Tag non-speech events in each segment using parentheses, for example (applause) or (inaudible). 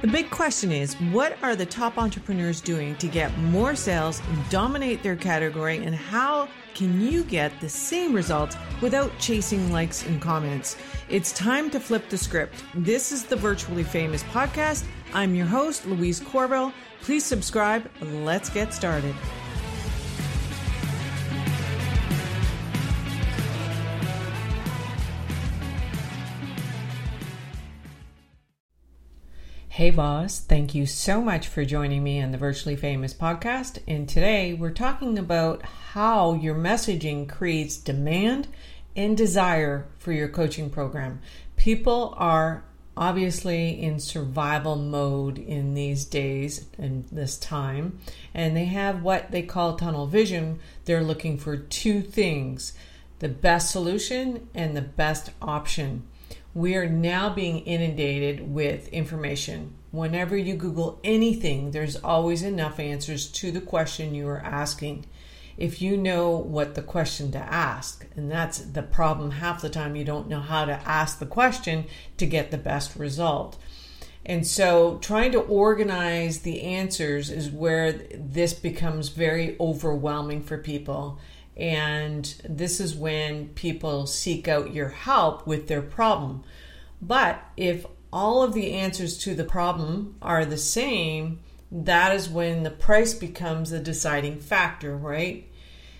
The big question is what are the top entrepreneurs doing to get more sales, dominate their category, and how can you get the same results without chasing likes and comments? It's time to flip the script. This is the Virtually Famous podcast. I'm your host, Louise Corbell. Please subscribe. Let's get started. Hey, boss. Thank you so much for joining me on the Virtually Famous podcast. And today we're talking about how your messaging creates demand and desire for your coaching program. People are obviously in survival mode in these days and this time, and they have what they call tunnel vision. They're looking for two things the best solution and the best option we are now being inundated with information. Whenever you Google anything, there's always enough answers to the question you are asking. If you know what the question to ask, and that's the problem half the time, you don't know how to ask the question to get the best result. And so, trying to organize the answers is where this becomes very overwhelming for people. And this is when people seek out your help with their problem. But if all of the answers to the problem are the same, that is when the price becomes the deciding factor, right?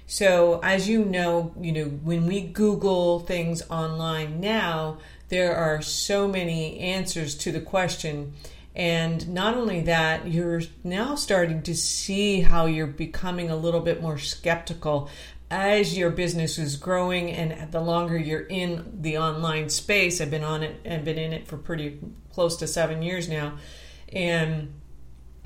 So, as you know, you know, when we Google things online now, there are so many answers to the question. And not only that, you're now starting to see how you're becoming a little bit more skeptical as your business is growing and the longer you're in the online space i've been on it and been in it for pretty close to seven years now and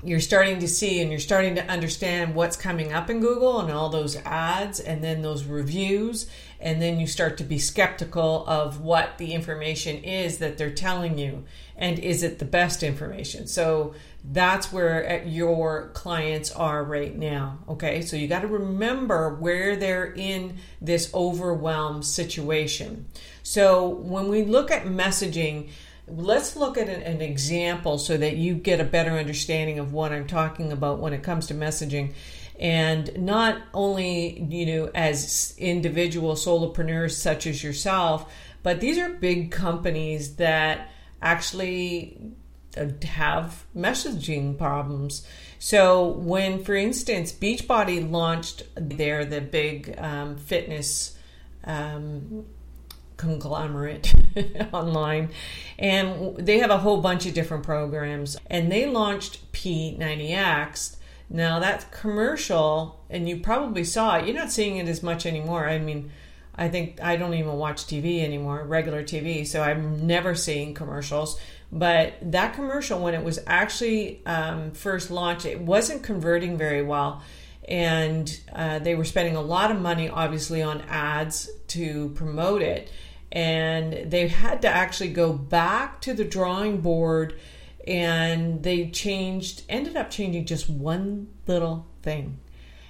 you're starting to see and you're starting to understand what's coming up in google and all those ads and then those reviews and then you start to be skeptical of what the information is that they're telling you and is it the best information? So that's where uh, your clients are right now. Okay, so you got to remember where they're in this overwhelmed situation. So when we look at messaging, let's look at an, example so that you get a better understanding of what I'm talking about when it comes to messaging. And not only, you know, as individual solopreneurs such as yourself, but these are big companies that actually have messaging problems. So when, for instance, Beachbody launched their the big um, fitness um, conglomerate (laughs) online, and they have a whole bunch of different programs, and they launched P90X. Now that commercial, and you probably saw it. You're not seeing it as much anymore. I mean. I think I don't even watch TV anymore, regular TV, so I'm never seeing commercials. But that commercial, when it was actually um, first launched, it wasn't converting very well. And uh, they were spending a lot of money, obviously, on ads to promote it. And they had to actually go back to the drawing board and they changed, ended up changing just one little thing.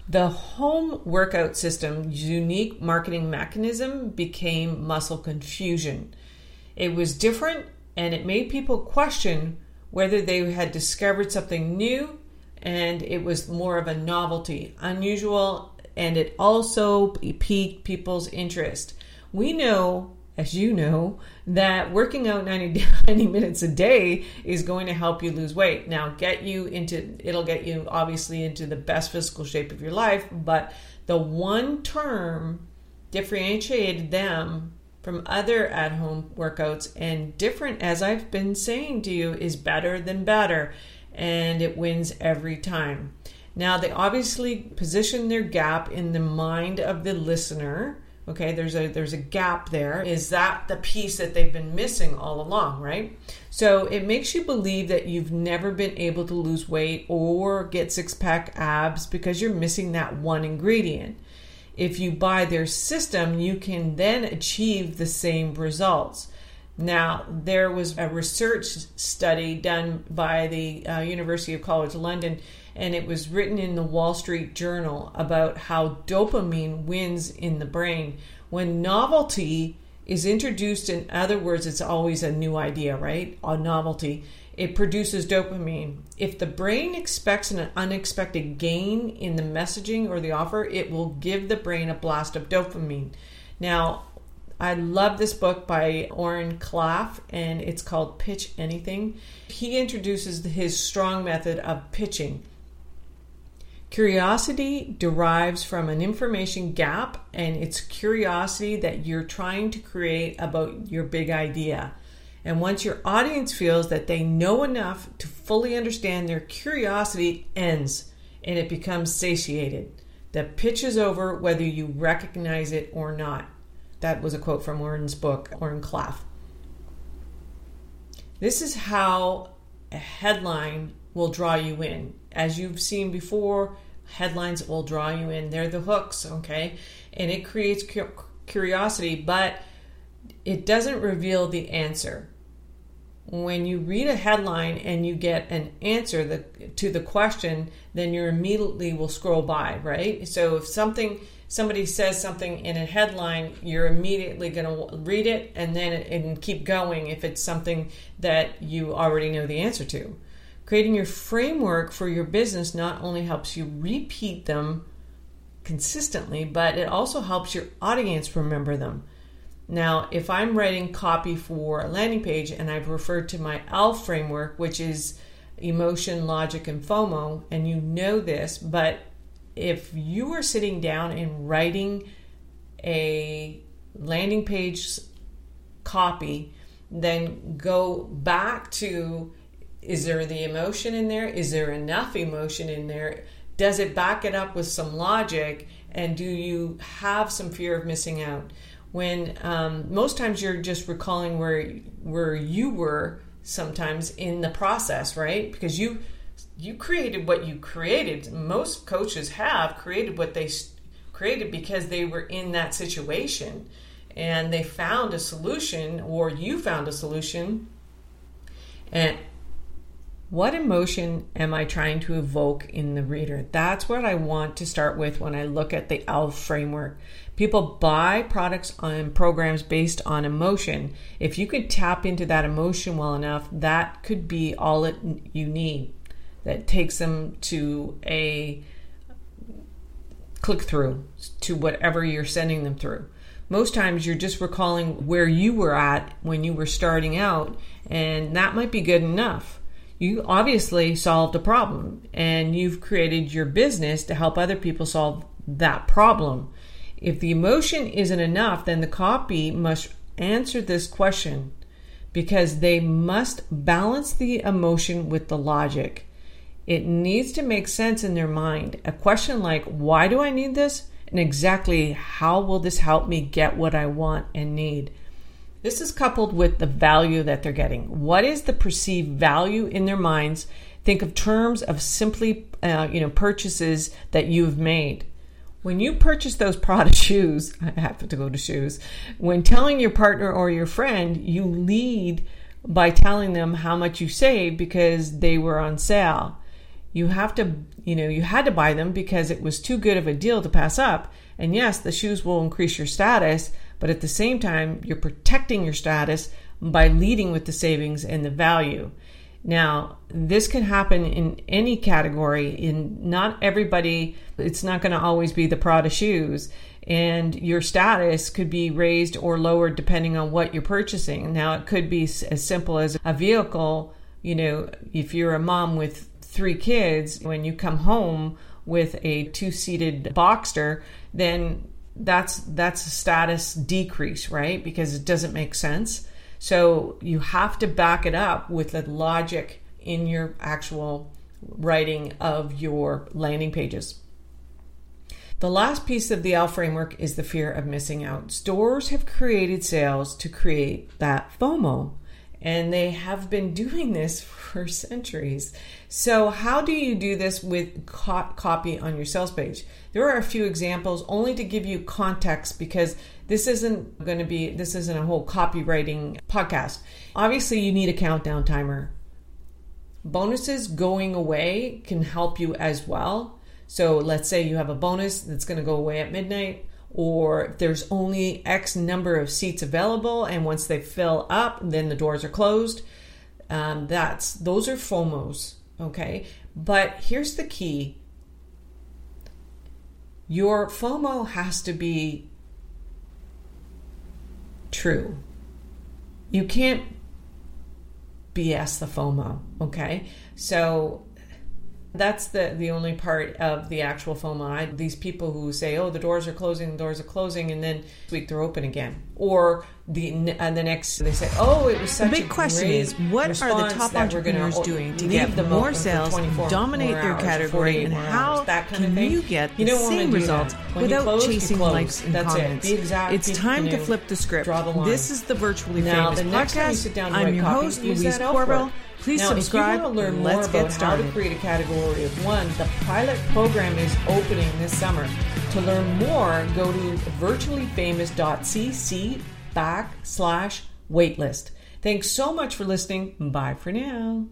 The home workout system's unique marketing mechanism became muscle confusion. It was different and it made people question whether they had discovered something new and it was more of a novelty, unusual, and it also piqued people's interest. We know, as you know, that working out 90, (laughs) 90 minutes a day is going to help you lose weight. Now, get you into, it'll get you obviously into the best physical shape of your life, but the one term differentiated them from other at home workouts. And different, as I've been saying to you, is better than better. And it wins every time. Now, they obviously position their gap in the mind of the listener. Okay, there's a there's a gap there. Is that the piece that they've been missing all along, right? So it makes you believe that you've never been able to lose weight or get six pack abs because you're missing that one ingredient if you buy their system, you can then achieve the same results. Now, there was a research study done by the uh, University of College London, and it was written in the Wall Street Journal about how dopamine wins in the brain when novelty is introduced. In other words, it's always a new idea, right? A novelty it produces dopamine. If the brain expects an unexpected gain in the messaging or the offer, it will give the brain a blast of dopamine. Now, I love this book by Oren Klaff, and it's called Pitch Anything. He introduces his strong method of pitching. Curiosity derives from an information gap, and it's curiosity that you're trying to create about your big idea. And once your audience feels that they know enough to fully understand, their curiosity ends and it becomes satiated. The pitch is over whether you recognize it or not. That was a quote from Oren's book, Oren Klaff. This is how a headline will draw you in. As you've seen before, headlines will draw you in. They're the hooks, okay? And it creates curiosity, but it doesn't reveal the answer when you read a headline and you get an answer the, to the question, then you immediately will scroll by, right? So if something somebody says something in a headline, you're immediately going to read it and then and keep going if it's something that you already know the answer to. Creating your framework for your business not only helps you repeat them consistently, but it also helps your audience remember them. Now, if I'm writing copy for a landing page and I've referred to my ELF framework, which is emotion, logic, and FOMO, and you know this, but if you are sitting down and writing a landing page copy, then go back to is there the emotion in there? Is there enough emotion in there? Does it back it up with some logic? And do you have some fear of missing out? When um, most times you're just recalling where where you were sometimes in the process, right? Because you you created what you created. Most coaches have created what they created because they were in that situation and they found a solution or you found a solution and what emotion am I trying to evoke in the reader? That's what I want to start with when I look at the ELF framework. People buy products and programs based on emotion. If you could tap into that emotion well enough, that could be all it, you need. That takes them to a click through to whatever you're sending them through. Most times you're just recalling where you were at when you were starting out, and that might be good enough you obviously solved a problem and you've created your business to help other people solve that problem. If the emotion isn't enough, then the copy must answer this question because they must balance the emotion with the logic. It needs to make sense in their mind. A question like, Why do I need this? and exactly how will this help me get what I want and need? This is coupled with the value that they're getting. What is the perceived value in their minds? Think of terms of simply, uh, you know, purchases that you've made. When you purchase those Prada (laughs) shoes, I have to go to shoes. When telling your partner or your friend, you lead by telling them how much you saved because they were on sale. You have to, you know, you had to buy them because it was too good of a deal to pass up. And yes, the shoes will increase your status, but at the same time, you're protecting your status by leading with the savings and the value. Now, this can happen in any category. In not everybody, it's not going to always be the Prada shoes, and your status could be raised or lowered depending on what you're purchasing. Now, it could be as simple as a vehicle. You know, if you're a mom with three kids, when you come home with a two-seated Boxster, then that's that's a status decrease, right? Because it doesn't make sense. So you have to back it up with the logic in your actual writing of your landing pages. The last piece of the L framework is the fear of missing out. Stores have created sales to create that FOMO, and they have been doing this for (laughs) centuries. So, how do you do this with copy on your sales page? There are a few examples only to give you context because this isn't going to be this isn't a whole copywriting podcast. Obviously, you need a countdown timer. Bonuses going away can help you as well. So, let's say you have a bonus that's going to go away at midnight or there's only X number of seats available, and once they fill up, then the doors are closed Um, that's those are FOMOs, okay? But here's the key: your FOMO has to be true. You can't BS the FOMO, okay? So that's the the only part of the actual FOMO. I, these people who say, "Oh, the doors are closing, the doors are closing," and then week they're open again, or the and uh, the next they say, "Oh, it was such the big question is what are the top entrepreneurs doing to get the more sales, dominate their category, and how can you get the same results without close, chasing likes and That's comments? It. Exact it's time to flip the script. This is the virtually now, famous the next time you podcast. sit down to I'm your host, Louise that. Corbell. Please now, subscribe. If you want to learn more let's about get started. how to create a category of one, the pilot program is opening this summer. To learn more, go to virtuallyfamous.cc backslash waitlist. Thanks so much for listening. Bye for now.